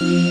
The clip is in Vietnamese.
Yeah.